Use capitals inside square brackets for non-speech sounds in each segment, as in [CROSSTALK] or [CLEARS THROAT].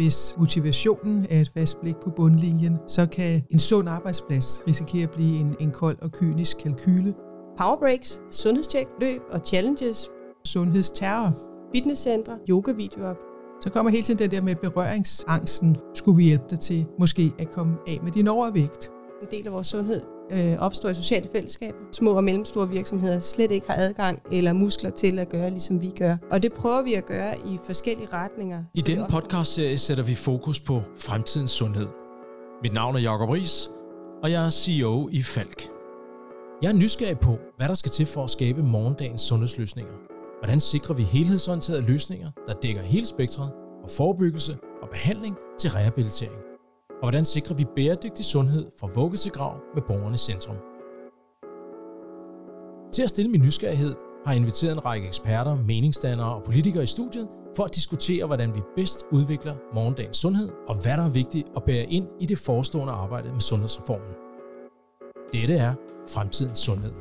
Hvis motivationen er et fast blik på bundlinjen, så kan en sund arbejdsplads risikere at blive en, en kold og kynisk kalkyle. Power breaks, sundhedstjek, løb og challenges, Sundhedsterror. fitnesscentre, yogavideoer. Så kommer hele tiden det der med berøringsangsten. Skulle vi hjælpe dig til måske at komme af med din overvægt? En del af vores sundhed øh, opstår i sociale fællesskaber. Små og mellemstore virksomheder slet ikke har adgang eller muskler til at gøre, ligesom vi gør. Og det prøver vi at gøre i forskellige retninger. I denne også- podcastserie sætter vi fokus på fremtidens sundhed. Mit navn er Jakob Ries, og jeg er CEO i Falk. Jeg er nysgerrig på, hvad der skal til for at skabe morgendagens sundhedsløsninger. Hvordan sikrer vi helhedsorienterede løsninger, der dækker hele spektret fra forebyggelse og behandling til rehabilitering? Og hvordan sikrer vi bæredygtig sundhed fra vugge til grav med borgerne i centrum? Til at stille min nysgerrighed har jeg inviteret en række eksperter, meningsdannere og politikere i studiet for at diskutere, hvordan vi bedst udvikler morgendagens sundhed, og hvad der er vigtigt at bære ind i det forestående arbejde med sundhedsreformen. Dette er Fremtidens Sundhed.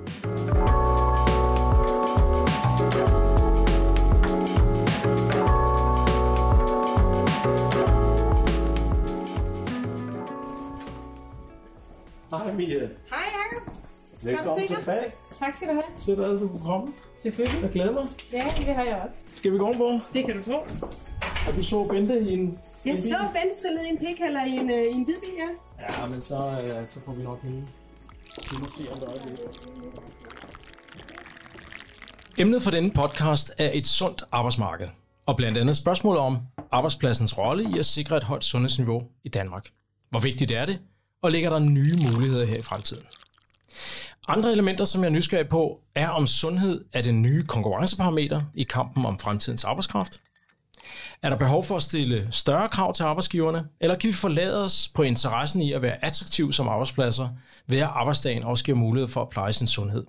Mia. Hej Jacob. Velkommen til fag. Tak skal du have. Så er det, du kunne komme. Selvfølgelig. Jeg glæder mig. Ja, det har jeg også. Skal vi gå ovenpå? Det kan du tro. Og du så Bente i en... en Jeg bil? så Bente trillede i en pik eller i en, øh, i en hvidbil, ja. Ja, men så, øh, så får vi nok hende. Hende at se om der er det. Emnet for denne podcast er et sundt arbejdsmarked, og blandt andet spørgsmålet om arbejdspladsens rolle i at sikre et højt sundhedsniveau i Danmark. Hvor vigtigt er det, og ligger der nye muligheder her i fremtiden? Andre elementer, som jeg er nysgerrig på, er om sundhed er den nye konkurrenceparameter i kampen om fremtidens arbejdskraft. Er der behov for at stille større krav til arbejdsgiverne, eller kan vi forlade os på interessen i at være attraktiv som arbejdspladser, ved at arbejdsdagen også giver mulighed for at pleje sin sundhed?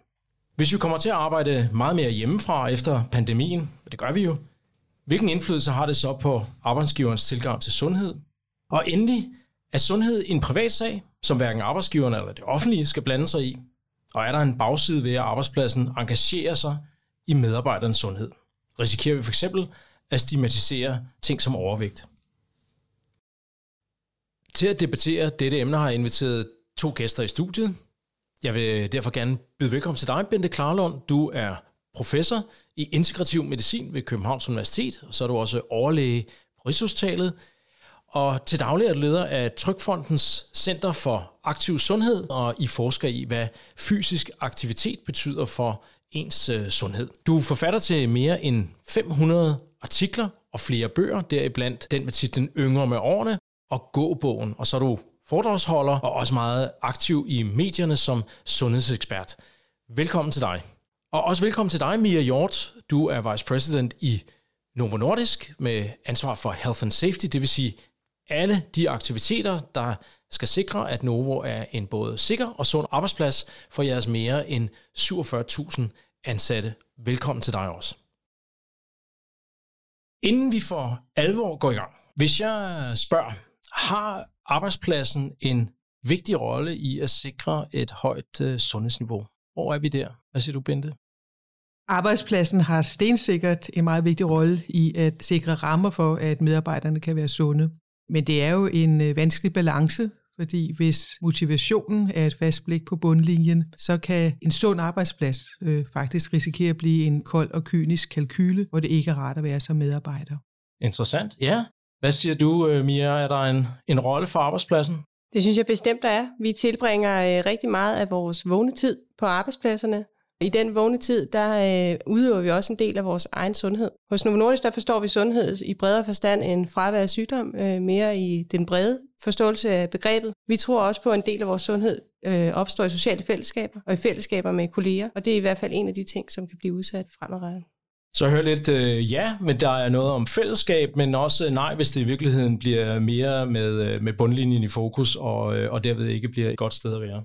Hvis vi kommer til at arbejde meget mere hjemmefra efter pandemien, og det gør vi jo, hvilken indflydelse har det så på arbejdsgiverens tilgang til sundhed? Og endelig, er sundhed en privat sag, som hverken arbejdsgiverne eller det offentlige skal blande sig i? Og er der en bagside ved, at arbejdspladsen engagerer sig i medarbejderens sundhed? Risikerer vi for eksempel at stigmatisere ting som overvægt? Til at debattere dette emne har jeg inviteret to gæster i studiet. Jeg vil derfor gerne byde velkommen til dig, Bente Klarlund. Du er professor i integrativ medicin ved Københavns Universitet, og så er du også overlæge på Rigshospitalet. Og til daglig er du leder af Trykfondens Center for Aktiv Sundhed, og I forsker i, hvad fysisk aktivitet betyder for ens øh, sundhed. Du er forfatter til mere end 500 artikler og flere bøger, deriblandt den med titlen Yngre med årene og Gåbogen. Og så er du foredragsholder og også meget aktiv i medierne som sundhedsekspert. Velkommen til dig. Og også velkommen til dig, Mia Hjort. Du er vice president i Novo Nordisk med ansvar for health and safety, det vil sige alle de aktiviteter, der skal sikre, at Novo er en både sikker og sund arbejdsplads for jeres mere end 47.000 ansatte. Velkommen til dig også. Inden vi for alvor går i gang, hvis jeg spørger, har arbejdspladsen en vigtig rolle i at sikre et højt øh, sundhedsniveau? Hvor er vi der? Hvad siger du, Bente? Arbejdspladsen har stensikkert en meget vigtig rolle i at sikre rammer for, at medarbejderne kan være sunde. Men det er jo en øh, vanskelig balance, fordi hvis motivationen er et fast blik på bundlinjen, så kan en sund arbejdsplads øh, faktisk risikere at blive en kold og kynisk kalkyle, hvor det ikke er rart at være som medarbejder. Interessant, ja. Hvad siger du, øh, Mia? Er der en, en rolle for arbejdspladsen? Det synes jeg bestemt, der er. Vi tilbringer øh, rigtig meget af vores vågne tid på arbejdspladserne. I den vågne tid, der øh, udøver vi også en del af vores egen sundhed. Hos Novo Nordisk, der forstår vi sundhed i bredere forstand end fravær af sygdom, øh, mere i den brede forståelse af begrebet. Vi tror også på, at en del af vores sundhed øh, opstår i sociale fællesskaber og i fællesskaber med kolleger, og det er i hvert fald en af de ting, som kan blive udsat fremadrettet. Så jeg hører lidt øh, ja, men der er noget om fællesskab, men også nej, hvis det i virkeligheden bliver mere med, øh, med bundlinjen i fokus, og, øh, og derved ikke bliver et godt sted at være.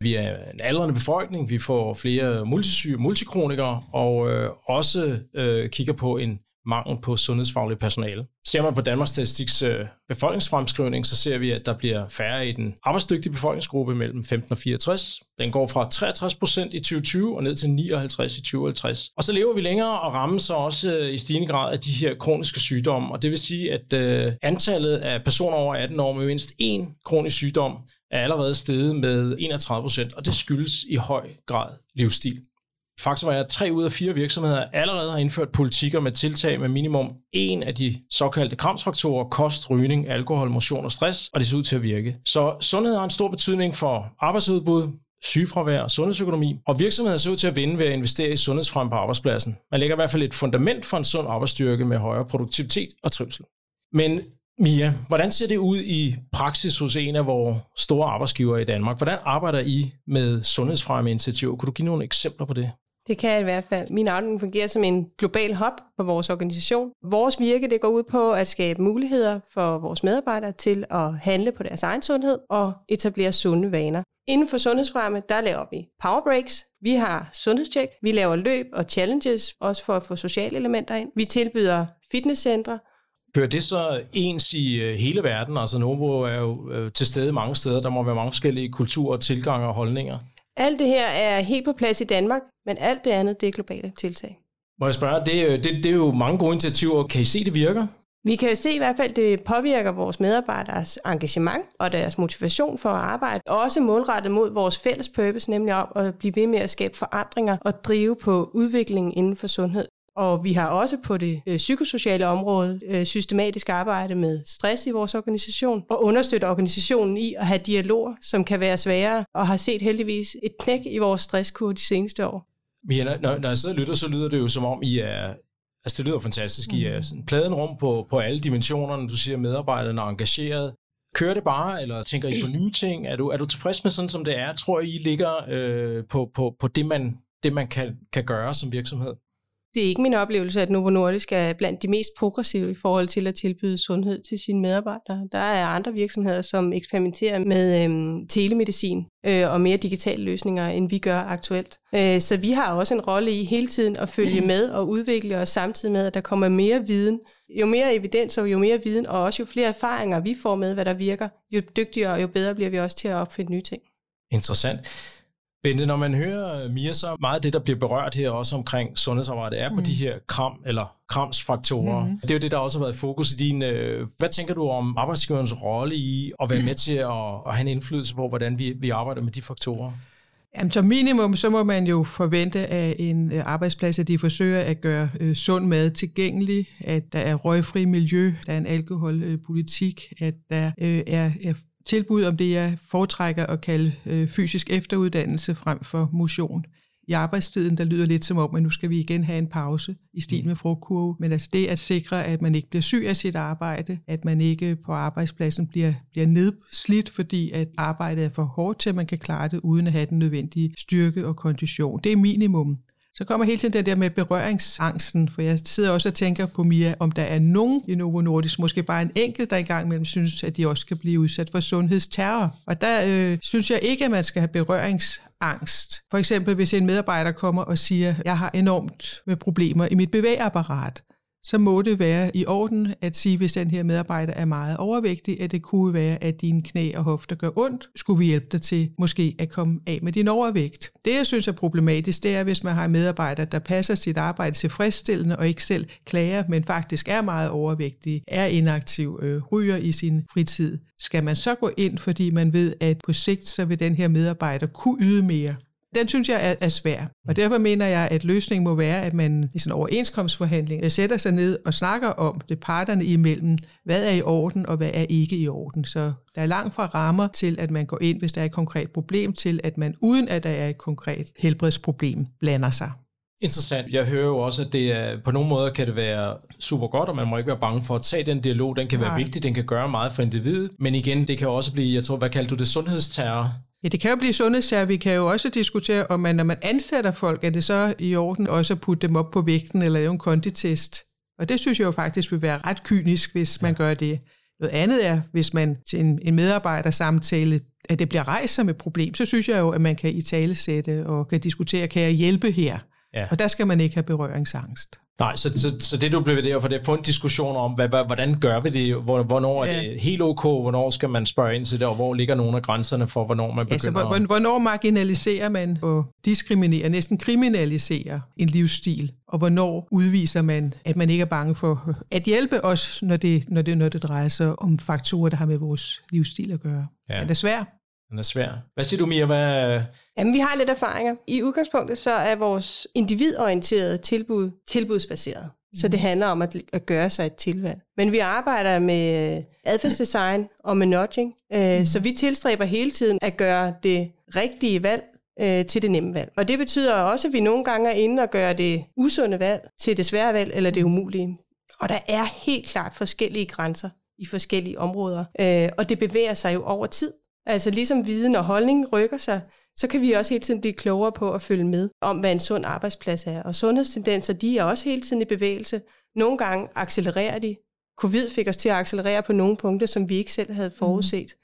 Vi er en aldrende befolkning, vi får flere multisyge, multikronikere, og øh, også øh, kigger på en mangel på sundhedsfagligt personale. Ser man på Danmarks Statistiks øh, befolkningsfremskrivning, så ser vi, at der bliver færre i den arbejdsdygtige befolkningsgruppe mellem 15 og 64. Den går fra 63 procent i 2020 og ned til 59 i 2050. Og så lever vi længere og rammer så også øh, i stigende grad af de her kroniske sygdomme. Og det vil sige, at øh, antallet af personer over 18 år med mindst én kronisk sygdom er allerede steget med 31 procent, og det skyldes i høj grad livsstil. Faktum er, at tre ud af fire virksomheder allerede har indført politikker med tiltag med minimum en af de såkaldte kramsfaktorer, kost, rygning, alkohol, motion og stress, og det ser ud til at virke. Så sundhed har en stor betydning for arbejdsudbud, sygefravær og sundhedsøkonomi, og virksomheder ser ud til at vinde ved at investere i sundhedsfrem på arbejdspladsen. Man lægger i hvert fald et fundament for en sund arbejdsstyrke med højere produktivitet og trivsel. Men Mia, hvordan ser det ud i praksis hos en af vores store arbejdsgivere i Danmark? Hvordan arbejder I med sundhedsfremme initiativer? Kunne du give nogle eksempler på det? Det kan jeg i hvert fald. Min afdeling fungerer som en global hub for vores organisation. Vores virke det går ud på at skabe muligheder for vores medarbejdere til at handle på deres egen sundhed og etablere sunde vaner. Inden for sundhedsfremme, der laver vi power breaks, vi har sundhedstjek, vi laver løb og challenges, også for at få sociale elementer ind. Vi tilbyder fitnesscentre, Hører det så ens i øh, hele verden? Altså Novo er jo øh, til stede mange steder. Der må være mange forskellige kulturer, tilgange og holdninger. Alt det her er helt på plads i Danmark, men alt det andet, det er globale tiltag. Må jeg spørge, det, det, det er jo mange gode initiativer. Kan I se, det virker? Vi kan jo se i hvert fald, at det påvirker vores medarbejderes engagement og deres motivation for at arbejde. Også målrettet mod vores fælles purpose, nemlig om at blive ved med at skabe forandringer og drive på udviklingen inden for sundhed. Og vi har også på det øh, psykosociale område øh, systematisk arbejde med stress i vores organisation og understøtter organisationen i at have dialoger, som kan være svære og har set heldigvis et knæk i vores stresskur de seneste år. Men når, når jeg sidder og lytter, så lyder det jo som om, I er Altså, det lyder fantastisk. I er sådan pladen rum på, på alle dimensionerne. Du siger, medarbejderne er engageret. Kører det bare, eller tænker I på nye ting? Er du, er du tilfreds med sådan, som det er? Tror I, I ligger øh, på, på, på det, man, det, man kan, kan gøre som virksomhed? Det er ikke min oplevelse, at Novo Nordisk er blandt de mest progressive i forhold til at tilbyde sundhed til sine medarbejdere. Der er andre virksomheder, som eksperimenterer med øhm, telemedicin øh, og mere digitale løsninger, end vi gør aktuelt. Øh, så vi har også en rolle i hele tiden at følge med og udvikle os samtidig med, at der kommer mere viden. Jo mere evidens og jo mere viden, og også jo flere erfaringer vi får med, hvad der virker, jo dygtigere og jo bedre bliver vi også til at opfinde nye ting. Interessant. Bente, når man hører Mia, så meget af det, der bliver berørt her også omkring sundhedsarbejde, er på mm. de her kram eller kramsfaktorer. Mm. Det er jo det, der også har været fokus i din... Øh, hvad tænker du om arbejdsgiverens rolle i at være med til at, at have en indflydelse på, hvordan vi, vi arbejder med de faktorer? Jamen, som minimum, så må man jo forvente af en øh, arbejdsplads, at de forsøger at gøre øh, sund mad tilgængelig, at der er røgfri miljø, der er en alkoholpolitik, at der øh, er, er tilbud om det, jeg foretrækker at kalde øh, fysisk efteruddannelse frem for motion. I arbejdstiden, der lyder lidt som om, at nu skal vi igen have en pause i stil mm. med frugtkurve. Men altså det at sikre, at man ikke bliver syg af sit arbejde, at man ikke på arbejdspladsen bliver, bliver nedslidt, fordi at arbejdet er for hårdt til, at man kan klare det, uden at have den nødvendige styrke og kondition. Det er minimum. Så kommer hele tiden det der med berøringsangsten, for jeg sidder også og tænker på Mia, om der er nogen i Novo Nordisk, måske bare en enkelt, der engang imellem synes, at de også skal blive udsat for sundhedsterror. Og der øh, synes jeg ikke, at man skal have berøringsangst. For eksempel, hvis en medarbejder kommer og siger, jeg har enormt med problemer i mit bevægeapparat, så må det være i orden at sige, hvis den her medarbejder er meget overvægtig, at det kunne være, at dine knæ og hofter gør ondt. Skulle vi hjælpe dig til måske at komme af med din overvægt? Det, jeg synes er problematisk, det er, hvis man har en medarbejder, der passer sit arbejde tilfredsstillende og ikke selv klager, men faktisk er meget overvægtig, er inaktiv, øh, ryger i sin fritid. Skal man så gå ind, fordi man ved, at på sigt så vil den her medarbejder kunne yde mere? Den synes jeg er, er svær. Og derfor mener jeg, at løsningen må være, at man i sådan en overenskomstforhandling sætter sig ned og snakker om det parterne imellem, hvad er i orden og hvad er ikke i orden. Så der er langt fra rammer til, at man går ind, hvis der er et konkret problem, til at man uden at der er et konkret helbredsproblem, blander sig. Interessant. Jeg hører jo også, at det er, på nogle måder kan det være super godt, og man må ikke være bange for at tage den dialog. Den kan Nej. være vigtig, den kan gøre meget for individet. Men igen, det kan også blive, jeg tror, hvad kalder du det, sundhedsterror? Ja, det kan jo blive sundhedssager. Vi kan jo også diskutere, om man, når man ansætter folk, er det så i orden også at putte dem op på vægten eller lave en konditest. Og det synes jeg jo faktisk vil være ret kynisk, hvis man gør det. Noget andet er, hvis man til en, en medarbejdersamtale, at det bliver rejst som et problem, så synes jeg jo, at man kan i tale sætte og kan diskutere, kan jeg hjælpe her? Ja. Og der skal man ikke have berøringsangst. Nej, så, så, så det du bliver der for det er at få en diskussion om, hvad, hvordan gør vi det, hvornår er det ja. helt ok, hvornår skal man spørge ind til det, og hvor ligger nogle af grænserne for, hvornår man begynder ja, så, hvornår marginaliserer man og diskriminerer, næsten kriminaliserer en livsstil, og hvornår udviser man, at man ikke er bange for at hjælpe os, når det, når det, når det drejer sig om faktorer, der har med vores livsstil at gøre. Ja. Er det svært? Den er svær. Hvad siger du, Mia? Hvad... Jamen, vi har lidt erfaringer. I udgangspunktet så er vores individorienterede tilbud tilbudsbaseret. Mm. Så det mhm. handler om at, at gøre sig et tilvalg. Men vi arbejder med adfærdsdesign og med nudging, mm. så vi tilstræber hele tiden at gøre det rigtige valg øh, til det nemme valg. Og det betyder også, at vi nogle gange er inde og gøre det usunde valg til det svære valg eller det mhm. umulige. Og der er helt klart forskellige grænser i forskellige områder, øh, og det bevæger sig jo over tid. Altså ligesom viden og holdning rykker sig, så kan vi også hele tiden blive klogere på at følge med om, hvad en sund arbejdsplads er. Og sundhedstendenser, de er også hele tiden i bevægelse. Nogle gange accelererer de. Covid fik os til at accelerere på nogle punkter, som vi ikke selv havde mhm. forudset.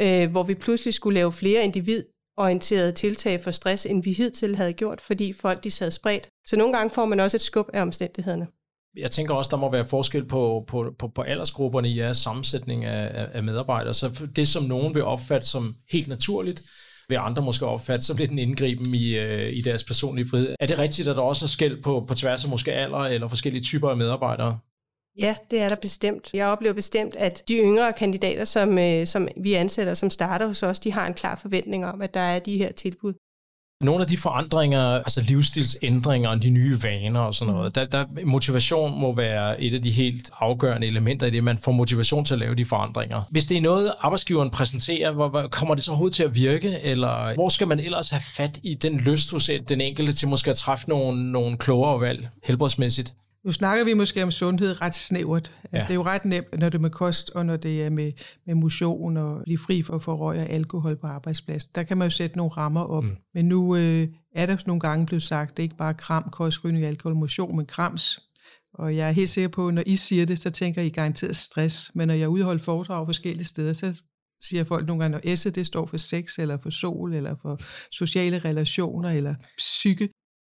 Mm. Øh, hvor vi pludselig skulle lave flere individorienterede tiltag for stress, end vi hidtil havde gjort, fordi folk de sad spredt. Så nogle gange får man også et skub af omstændighederne jeg tænker også, der må være forskel på, på, på, på aldersgrupperne i jeres sammensætning af, af medarbejdere. Så det, som nogen vil opfatte som helt naturligt, vil andre måske opfatte, som lidt en indgriben i, øh, i deres personlige frihed. Er det rigtigt, at der også er skæld på, på tværs af måske alder eller forskellige typer af medarbejdere? Ja, det er der bestemt. Jeg oplever bestemt, at de yngre kandidater, som, øh, som vi ansætter, som starter hos os, de har en klar forventning om, at der er de her tilbud nogle af de forandringer, altså livsstilsændringer de nye vaner og sådan noget, der, der motivation må være et af de helt afgørende elementer i det, man får motivation til at lave de forandringer. Hvis det er noget, arbejdsgiveren præsenterer, hvor, hvor kommer det så overhovedet til at virke, eller hvor skal man ellers have fat i den lyst hos den enkelte til måske at træffe nogle, nogle klogere valg helbredsmæssigt? Nu snakker vi måske om sundhed ret snævert. Altså, ja. Det er jo ret nemt, når det er med kost, og når det er med, med motion og blive fri for, for røg og alkohol på arbejdsplads. Der kan man jo sætte nogle rammer op. Mm. Men nu øh, er der nogle gange blevet sagt, det er ikke bare kram, kost, rygning, alkohol, motion, men krams. Og jeg er helt sikker på, at når I siger det, så tænker I garanteret stress. Men når jeg udholder foredrag forskellige steder, så siger folk nogle gange, at S det står for sex, eller for sol, eller for sociale relationer, eller psyke.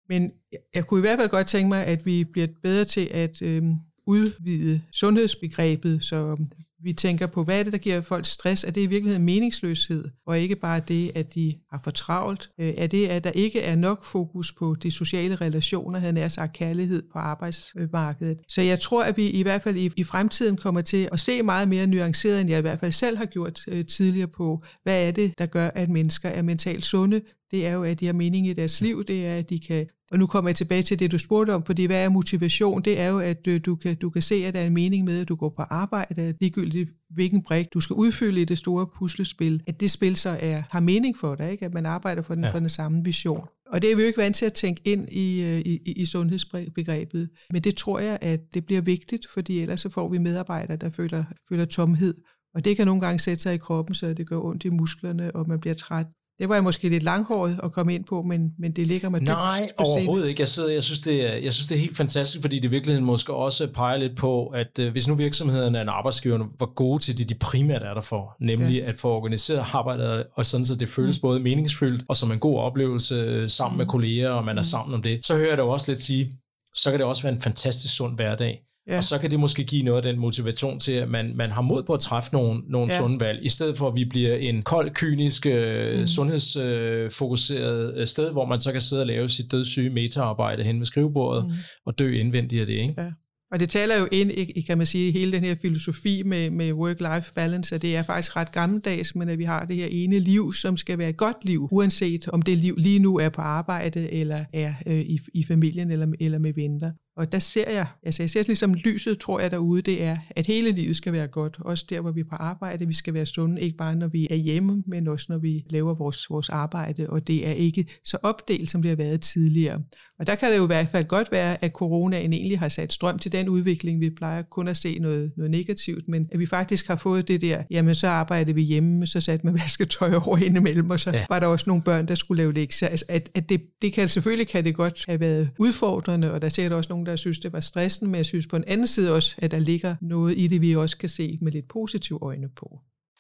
Men jeg kunne i hvert fald godt tænke mig, at vi bliver bedre til at øh, udvide sundhedsbegrebet, så vi tænker på, hvad er det, der giver folk stress? Er det i virkeligheden meningsløshed, og ikke bare det, at de har for travlt? Øh, er det, at der ikke er nok fokus på de sociale relationer, havde nær sagt kærlighed på arbejdsmarkedet? Så jeg tror, at vi i hvert fald i, i fremtiden kommer til at se meget mere nuanceret, end jeg i hvert fald selv har gjort øh, tidligere på, hvad er det, der gør, at mennesker er mentalt sunde? Det er jo, at de har mening i deres liv, det er, at de kan og nu kommer jeg tilbage til det, du spurgte om, fordi hvad er motivation? Det er jo, at øh, du kan, du kan se, at der er en mening med, at du går på arbejde, at ligegyldigt hvilken brik du skal udfylde i det store puslespil, at det spil så er, har mening for dig, ikke? at man arbejder for den, ja. for den samme vision. Og det er vi jo ikke vant til at tænke ind i, øh, i, i sundhedsbegrebet. Men det tror jeg, at det bliver vigtigt, fordi ellers så får vi medarbejdere, der føler, føler tomhed. Og det kan nogle gange sætte sig i kroppen, så det gør ondt i musklerne, og man bliver træt. Det var jeg måske lidt langhåret at komme ind på, men, men det ligger mig Nej, overhovedet ikke. Jeg, sidder, jeg, synes, det er, jeg synes, det er helt fantastisk, fordi det i virkeligheden måske også peger lidt på, at øh, hvis nu virksomheden er en arbejdsgiver, var gode til det, de primært er der for, nemlig ja. at få organiseret arbejdet, og sådan så det føles mm. både meningsfyldt, og som en god oplevelse øh, sammen mm. med kolleger, og man er mm. sammen om det, så hører jeg da også lidt sige, så kan det også være en fantastisk sund hverdag. Ja. Og så kan det måske give noget af den motivation til, at man, man har mod på at træffe nogle, nogle ja. valg, i stedet for at vi bliver en kold, kynisk, øh, mm. sundhedsfokuseret øh, sted, hvor man så kan sidde og lave sit dødssyge metaarbejde hen ved skrivebordet mm. og dø indvendigt af det. Ikke? Ja. Og det taler jo ind i, kan man sige, hele den her filosofi med, med work-life balance, at det er faktisk ret gammeldags, men at vi har det her ene liv, som skal være et godt liv, uanset om det liv lige nu er på arbejde, eller er øh, i, i familien, eller, eller med venner. Og der ser jeg, altså jeg ser ligesom lyset, tror jeg derude, det er, at hele livet skal være godt. Også der, hvor vi er på arbejde, vi skal være sunde, ikke bare når vi er hjemme, men også når vi laver vores, vores arbejde, og det er ikke så opdelt, som det har været tidligere. Og der kan det jo i hvert fald godt være, at coronaen egentlig har sat strøm til den udvikling. Vi plejer kun at se noget, noget negativt, men at vi faktisk har fået det der, jamen så arbejdede vi hjemme, så satte man [LAUGHS] vasketøj over indimellem, og så ja. var der også nogle børn, der skulle lave lektier. Altså, at, at det, det kan selvfølgelig kan det godt have været udfordrende, og der ser der også nogen, der synes, det var stressende, men jeg synes på en anden side også, at der ligger noget i det, vi også kan se med lidt positive øjne på.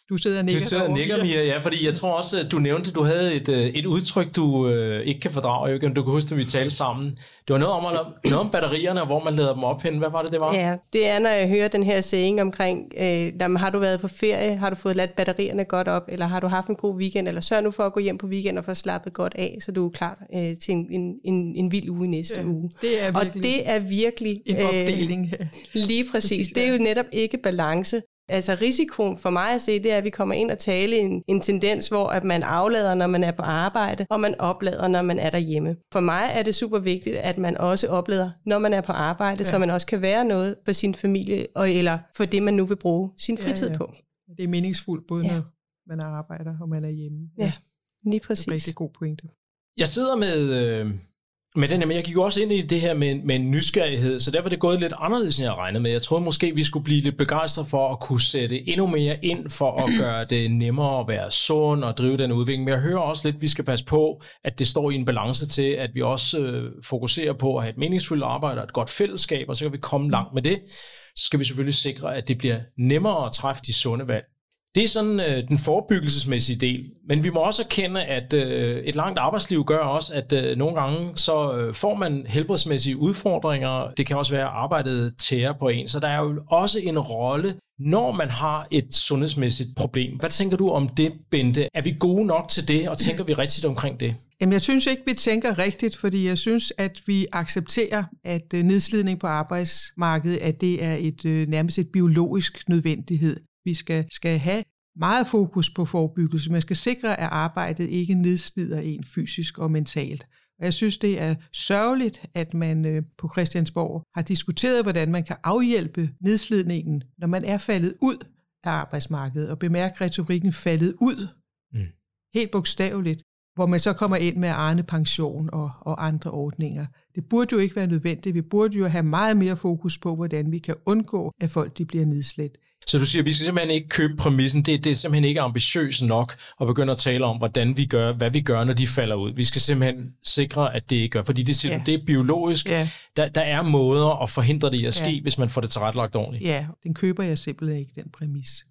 Du sidder og nikker Du sidder og nikker, Mia, ja, fordi jeg tror også, at du nævnte, at du havde et, øh, et udtryk, du øh, ikke kan fordrage. Jeg ved ikke, om du kan huske, at vi talte sammen. Det var noget om, noget om batterierne, og hvor man lader dem op hen. Hvad var det, det var? Ja, det er, når jeg hører den her saying omkring, øh, jamen, har du været på ferie, har du fået ladt batterierne godt op, eller har du haft en god weekend, eller sørg nu for at gå hjem på weekend og få slappet godt af, så du er klar øh, til en, en, en, en vild uge næste Ja, uge. det er og virkelig det er virkelig... en opdeling. Øh, Lige præcis. Præcis, Det er jo netop ikke balance. Altså risikoen for mig at se, det er, at vi kommer ind og tale en, en tendens, hvor at man aflader, når man er på arbejde, og man oplader, når man er derhjemme. For mig er det super vigtigt, at man også oplader, når man er på arbejde, ja. så Ja. man også kan være noget for sin familie, og, eller for det, man nu vil bruge sin Ja, fritid ja. på. Det er meningsfuldt, både Ja. når man arbejder og man er hjemme. Ja, Lige det er præcis. en rigtig god pointe. Jeg sidder med, øh, med den her, men jeg gik jo også ind i det her med, med en nysgerrighed, så der var det gået lidt anderledes, end jeg regnede med. Jeg troede måske, vi skulle blive lidt begejstrede for at kunne sætte endnu mere ind for at [CLEARS THROAT] gøre det nemmere at være sund og drive den udvikling. Men jeg hører også lidt, at vi skal passe på, at det står i en balance til, at vi også øh, fokuserer på at have et meningsfuldt arbejde og et godt fællesskab, og så kan vi komme langt med det. Så skal vi selvfølgelig sikre, at det bliver nemmere at træffe de sunde valg. Det er sådan øh, den forebyggelsesmæssige del. Men vi må også erkende, at øh, et langt arbejdsliv gør også, at øh, nogle gange så øh, får man helbredsmæssige udfordringer. Det kan også være, at arbejdet tærer på en. Så der er jo også en rolle, når man har et sundhedsmæssigt problem. Hvad tænker du om det, Bente? Er vi gode nok til det, og tænker vi rigtigt omkring det? Jamen, jeg synes ikke, vi tænker rigtigt, fordi jeg synes, at vi accepterer, at øh, nedslidning på arbejdsmarkedet, at det er et øh, nærmest et biologisk nødvendighed. Vi skal, skal have meget fokus på forebyggelse. Man skal sikre, at arbejdet ikke nedslider en fysisk og mentalt. Og jeg synes, det er sørgeligt, at man øh, på Christiansborg har diskuteret, hvordan man kan afhjælpe nedslidningen, når man er faldet ud af arbejdsmarkedet. Og bemærk retorikken faldet ud. Mm. Helt bogstaveligt hvor man så kommer ind med Arne pension og, og andre ordninger. Det burde jo ikke være nødvendigt. Vi burde jo have meget mere fokus på, hvordan vi kan undgå, at folk de bliver nedslidt. Så du siger, at vi skal simpelthen ikke købe præmissen. Det, det er simpelthen ikke ambitiøst nok at begynde at tale om, hvordan vi gør, hvad vi gør, når de falder ud. Vi skal simpelthen sikre, at det ikke gør. Fordi det, Ja. ja. det er biologisk. Ja. Der, der er måder at forhindre det i at ske, Ja. ja. hvis man får det tilrettelagt ordentligt. Ja, den køber jeg simpelthen ikke, den præmis.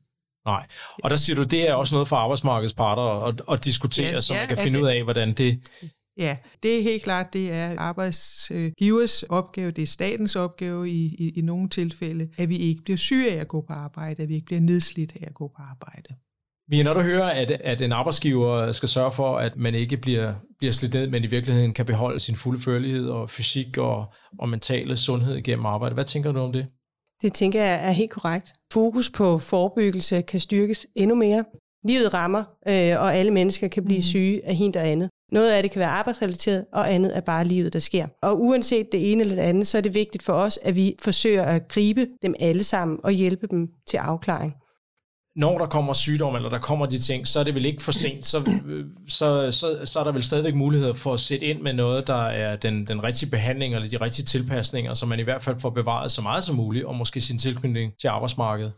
Nej. Og der siger du, det er også noget for arbejdsmarkedets parter at, at diskutere, Ja, ja, så ja, man kan at finde det- ud af, hvordan det... Ja, det er helt klart, det er arbejdsgivers opgave, det er statens opgave i, i, i nogle tilfælde, at vi ikke bliver syge af at gå på arbejde, at vi ikke bliver nedslidt af at gå på arbejde. Men når du hører, at, at en arbejdsgiver skal sørge for, at man ikke bliver, bliver slidt ned, men i virkeligheden kan beholde sin fulde førlighed og fysik og, og mentale sundhed gennem arbejde, hvad tænker du om det? Det tænker jeg er helt korrekt. Fokus på forebyggelse kan styrkes endnu mere. Livet rammer, øh, og alle mennesker kan blive syge af hende og andet. Noget af det kan være arbejdsrelateret, og andet er bare livet, der sker. Og uanset det ene eller det andet, så er det vigtigt for os, at vi forsøger at gribe dem alle sammen og hjælpe dem til afklaring. når der kommer sygdom, eller der kommer de ting, så er det vel ikke for sent, så, så, så, så er der vel stadigvæk muligheder for at sætte ind med noget, der er den, den rigtige behandling, eller de rigtige tilpasninger, så man i hvert fald får bevaret så meget som muligt, og måske sin tilknytning til arbejdsmarkedet.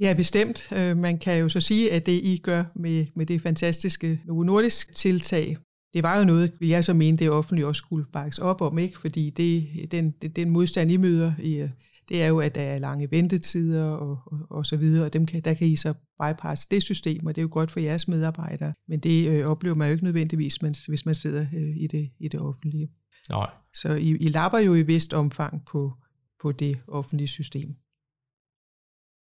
Ja, bestemt. Øh, Man kan jo så sige, at det I gør med, med det fantastiske Novo Nordisk tiltag, det var jo noget, vil jeg så mene, det offentlige også skulle bakkes op om, ikke? fordi det, den, det- den modstand, I møder, i, øh, det er jo, at der er lange ventetider og, og, og så videre, og dem kan, der kan I så bypasse det system, og det er jo godt for jeres medarbejdere, men det øh, oplever man jo ikke nødvendigvis, mens, hvis man sidder øh, i, det, i det offentlige. Nej. Så I, I lapper jo i vist omfang på, på det offentlige system.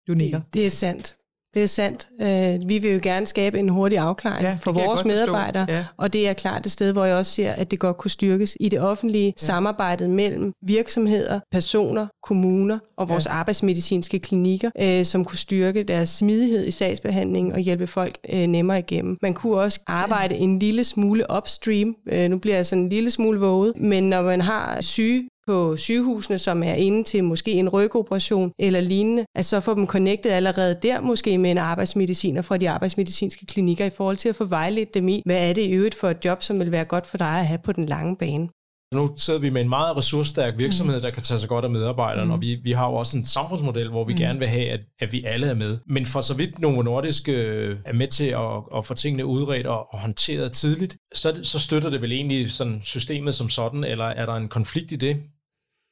Du nikker. Det er sandt. Det er sandt. Øh, vi vil jo gerne skabe en hurtig afklaring Ja, ja, for vores medarbejdere, Ja. og det er klart et sted, hvor jeg også ser, at det godt kunne styrkes i det offentlige ja. samarbejdet mellem virksomheder, personer, kommuner og vores ja. arbejdsmedicinske klinikker, øh, som kunne styrke deres smidighed i sagsbehandlingen og hjælpe folk øh, nemmere igennem. Man kunne også arbejde en lille smule upstream. Øh, nu bliver jeg sådan en lille smule våget, men når man har syge på sygehusene, som er inde til måske en rygoperation eller lignende, at så få dem connectet allerede der måske med en arbejdsmediciner fra de arbejdsmedicinske klinikker i forhold til at få vejledt dem i, hvad er det i øvrigt for et job, som vil være godt for dig at have på den lange bane. Nu sidder vi med en meget ressourcestærk virksomhed, der kan tage sig godt af medarbejderne, Mm. og vi, vi har jo også en samfundsmodel, hvor vi Mm. gerne vil have, at, at vi alle er med. Men for så vidt Novo Nordisk øh, er med til at, at få tingene udredt og, og håndteret tidligt, så, så støtter det vel egentlig sådan systemet som sådan, eller er der en konflikt i det?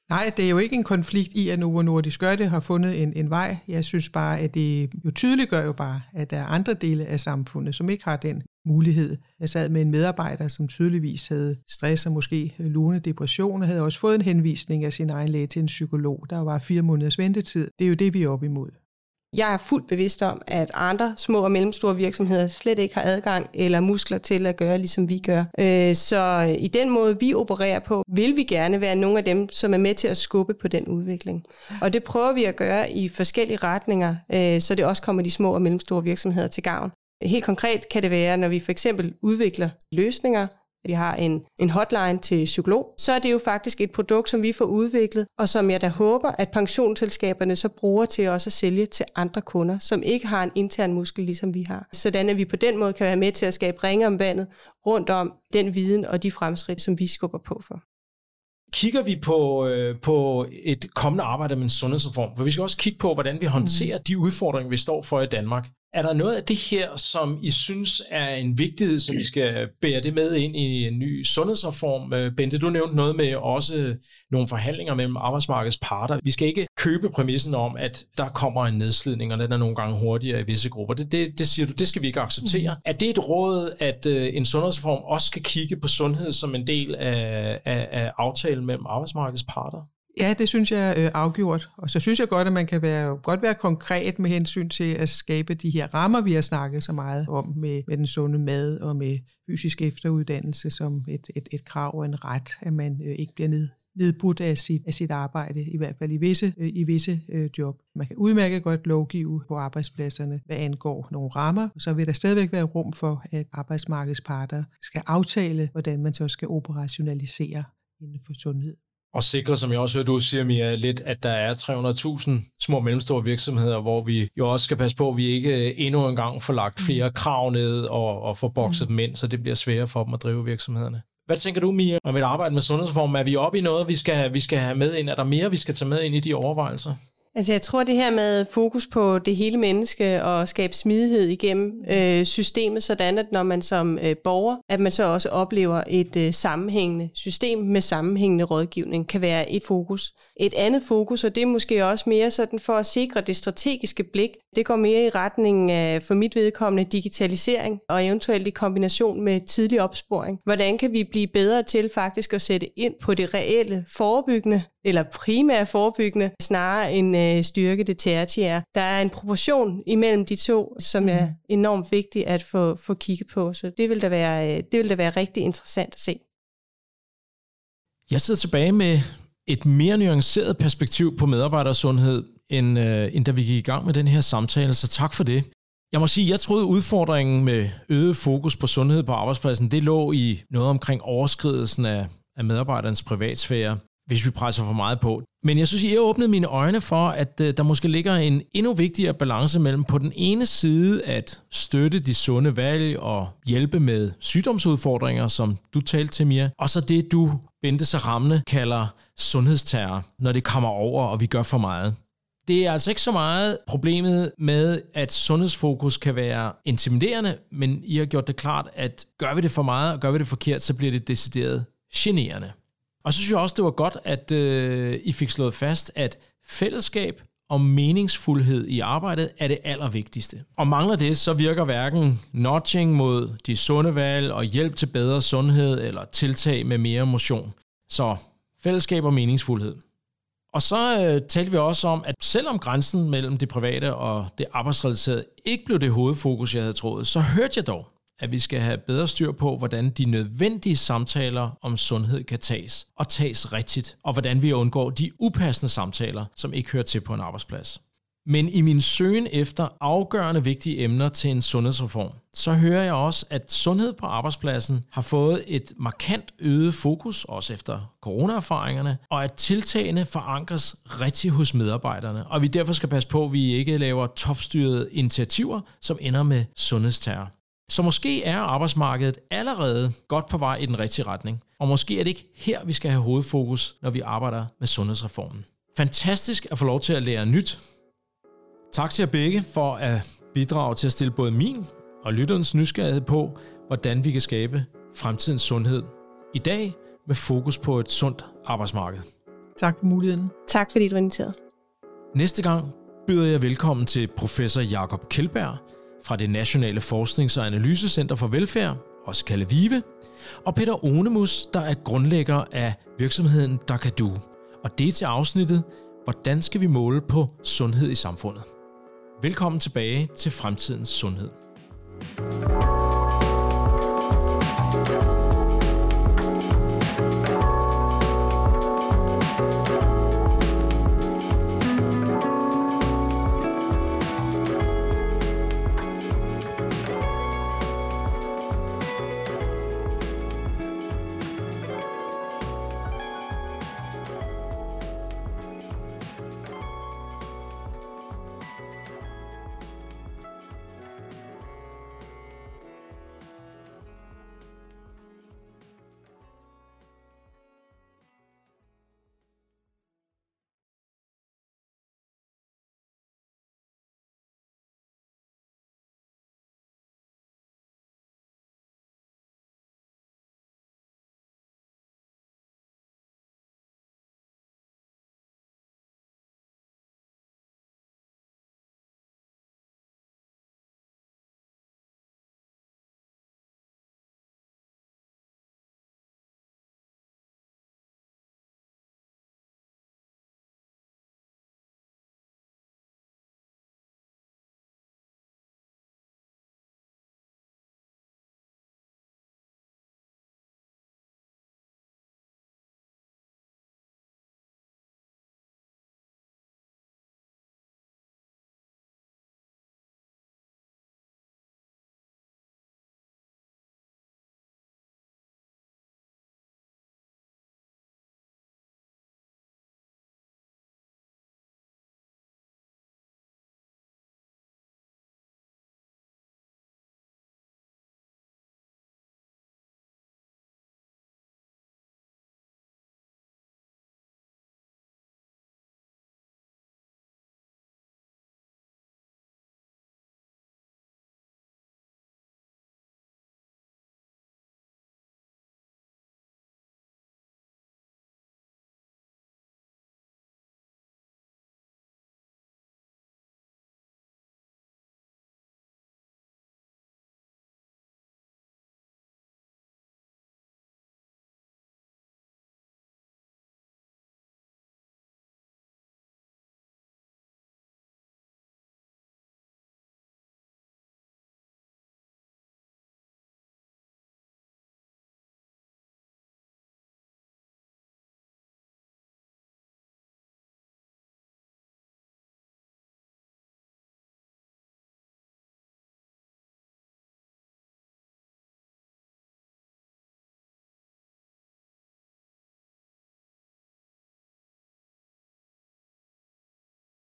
Nej, det er jo ikke en konflikt i, at Novo Nordisk gør det, har fundet en, en vej. Jeg synes bare, at det jo tydeligt gør jo bare, at der er andre dele af samfundet, som ikke har den mulighed. Jeg sad med en medarbejder, som tydeligvis havde stress og måske lune depression, og havde også fået en henvisning af sin egen læge til en psykolog. Der var fire måneders ventetid. Det er jo det, vi er op imod. Jeg er fuldt bevidst om, at andre små og mellemstore virksomheder slet ikke har adgang eller muskler til at gøre, ligesom vi gør. Øh, så i den måde, vi opererer på, vil vi gerne være nogle af dem, som er med til at skubbe på den udvikling. Og det prøver vi at gøre i forskellige retninger, øh, så det også kommer de små og mellemstore virksomheder til gavn. Helt konkret kan det være, når vi for eksempel udvikler løsninger, vi har en, en hotline til psykolog, så er det jo faktisk et produkt, som vi får udviklet, og som jeg da håber, at pensionsselskaberne så bruger til også at sælge til andre kunder, som ikke har en intern muskel, ligesom vi har. Sådan at vi på den måde kan være med til at skabe ringe om vandet rundt om den viden og de fremskridt, som vi skubber på for kigger vi på, øh, på et kommende arbejde med en sundhedsreform, for vi skal også kigge på, hvordan vi håndterer mm. de udfordringer, vi står for i Danmark. Er der noget af det her, som I synes er en vigtighed, som vi skal bære det med ind i en ny sundhedsreform? Øh, Bente, du nævnte noget med også nogle forhandlinger mellem arbejdsmarkedets parter. Vi skal ikke købe præmissen om, at der kommer en nedslidning, og den er nogle gange hurtigere i visse grupper. Det, det, det siger du, det skal vi ikke acceptere. Mm. Er det et råd, at øh, en sundhedsreform også skal kigge på sundhed som en del af, af, af aftalen mellem arbejdsmarkedets parter? Ja, det synes jeg er øh, afgjort. Og så synes jeg godt, at man kan være, godt være konkret med hensyn til at skabe de her rammer, vi har snakket så meget om med, med den sunde mad og med fysisk efteruddannelse som et, et, et krav og en ret, at man øh, ikke bliver ned, nedbrudt af sit, af sit arbejde, i hvert fald i visse, øh, i visse øh, job. Man kan udmærket godt lovgive på arbejdspladserne, hvad angår nogle rammer, så vil der stadigvæk være rum for, at arbejdsmarkedets parter skal aftale, hvordan man så skal operationalisere inden for sundhed og sikre, som jeg også hørte, du siger, Mia, lidt, at der er 300.000 små og mellemstore virksomheder, hvor vi jo også skal passe på, at vi ikke endnu en gang får lagt flere krav ned og, og får bokset mm. dem ind, så det bliver sværere for dem at drive virksomhederne. Hvad tænker du, Mia, om et arbejde med sundhedsreform? Er vi oppe i noget, vi skal, vi skal have med ind? Er der mere, vi skal tage med ind i de overvejelser? Altså jeg tror det her med fokus på det hele menneske og skabe smidighed igennem øh, systemet, sådan at når man som øh, borger, at man så også oplever et øh, sammenhængende system med sammenhængende rådgivning, kan være et fokus. Et andet fokus, og det er måske også mere sådan for at sikre det strategiske blik, det går mere i retning af for mit vedkommende digitalisering og eventuelt i kombination med tidlig opsporing. Hvordan kan vi blive bedre til faktisk at sætte ind på det reelle forebyggende eller primære forebyggende, snarere end øh, styrke det tertiære. Der er en proportion imellem de to, som er mhm. enormt vigtig at få, få kigget på, så det vil, da være, øh, det vil da være rigtig interessant at se. Jeg sidder tilbage med et mere nuanceret perspektiv på medarbejdersundhed, end, øh, end da vi gik i gang med den her samtale, så tak for det. Jeg må sige, jeg troede udfordringen med øget fokus på sundhed på arbejdspladsen, det lå i noget omkring overskridelsen af, af medarbejderens privatsfære hvis vi presser for meget på. Men jeg synes, I har åbnet mine øjne for, at øh, der måske ligger en endnu vigtigere balance mellem på den ene side at støtte de sunde valg og hjælpe med sygdomsudfordringer, som du talte til, Mia, og så det, du, Bente Saramne, kalder sundhedsterror, når det kommer over, og vi gør for meget. Det er altså ikke så meget problemet med, at sundhedsfokus kan være intimiderende, men I har gjort det klart, at gør vi det for meget, og gør vi det forkert, så bliver det decideret generende. Og så synes jeg også, det var godt, at øh, I fik slået fast, at fællesskab og meningsfuldhed i arbejdet er det allervigtigste. Og mangler det, så virker hverken notching mod de sunde valg og hjælp til bedre sundhed eller tiltag med mere motion. Så fællesskab og meningsfuldhed. Og så øh, talte vi også om, at selvom grænsen mellem det private og det arbejdsrelaterede ikke blev det hovedfokus, jeg havde troet, så hørte jeg dog, at vi skal have bedre styr på, hvordan de nødvendige samtaler om sundhed kan tages, og tages rigtigt, og hvordan vi undgår de upassende samtaler, som ikke hører til på en arbejdsplads. Men i min søgen efter afgørende vigtige emner til en sundhedsreform, så hører jeg også, at sundhed på arbejdspladsen har fået et markant øget fokus, også efter coronaerfaringerne, og at tiltagene forankres rigtig hos medarbejderne, og vi derfor skal passe på, at vi ikke laver topstyrede initiativer, som ender med sundhedsterror. Så måske er arbejdsmarkedet allerede godt på vej i den rigtige retning. Og måske er det ikke her, vi skal have hovedfokus, når vi arbejder med sundhedsreformen. Fantastisk at få lov til at lære nyt. Tak til jer begge for at bidrage til at stille både min og lytterens nysgerrighed på, hvordan vi kan skabe fremtidens sundhed. I dag med fokus på et sundt arbejdsmarked. Tak for muligheden. Tak fordi du inviterede. Næste gang byder jeg velkommen til professor Jakob Kjeldberg fra det Nationale Forsknings- og Analysecenter for Velfærd, også kaldet VIVE, og Peter Onemus, der er grundlægger af virksomheden Dakadu. Og det er til afsnittet, hvordan skal vi måle på sundhed i samfundet? Velkommen tilbage til Fremtidens Sundhed.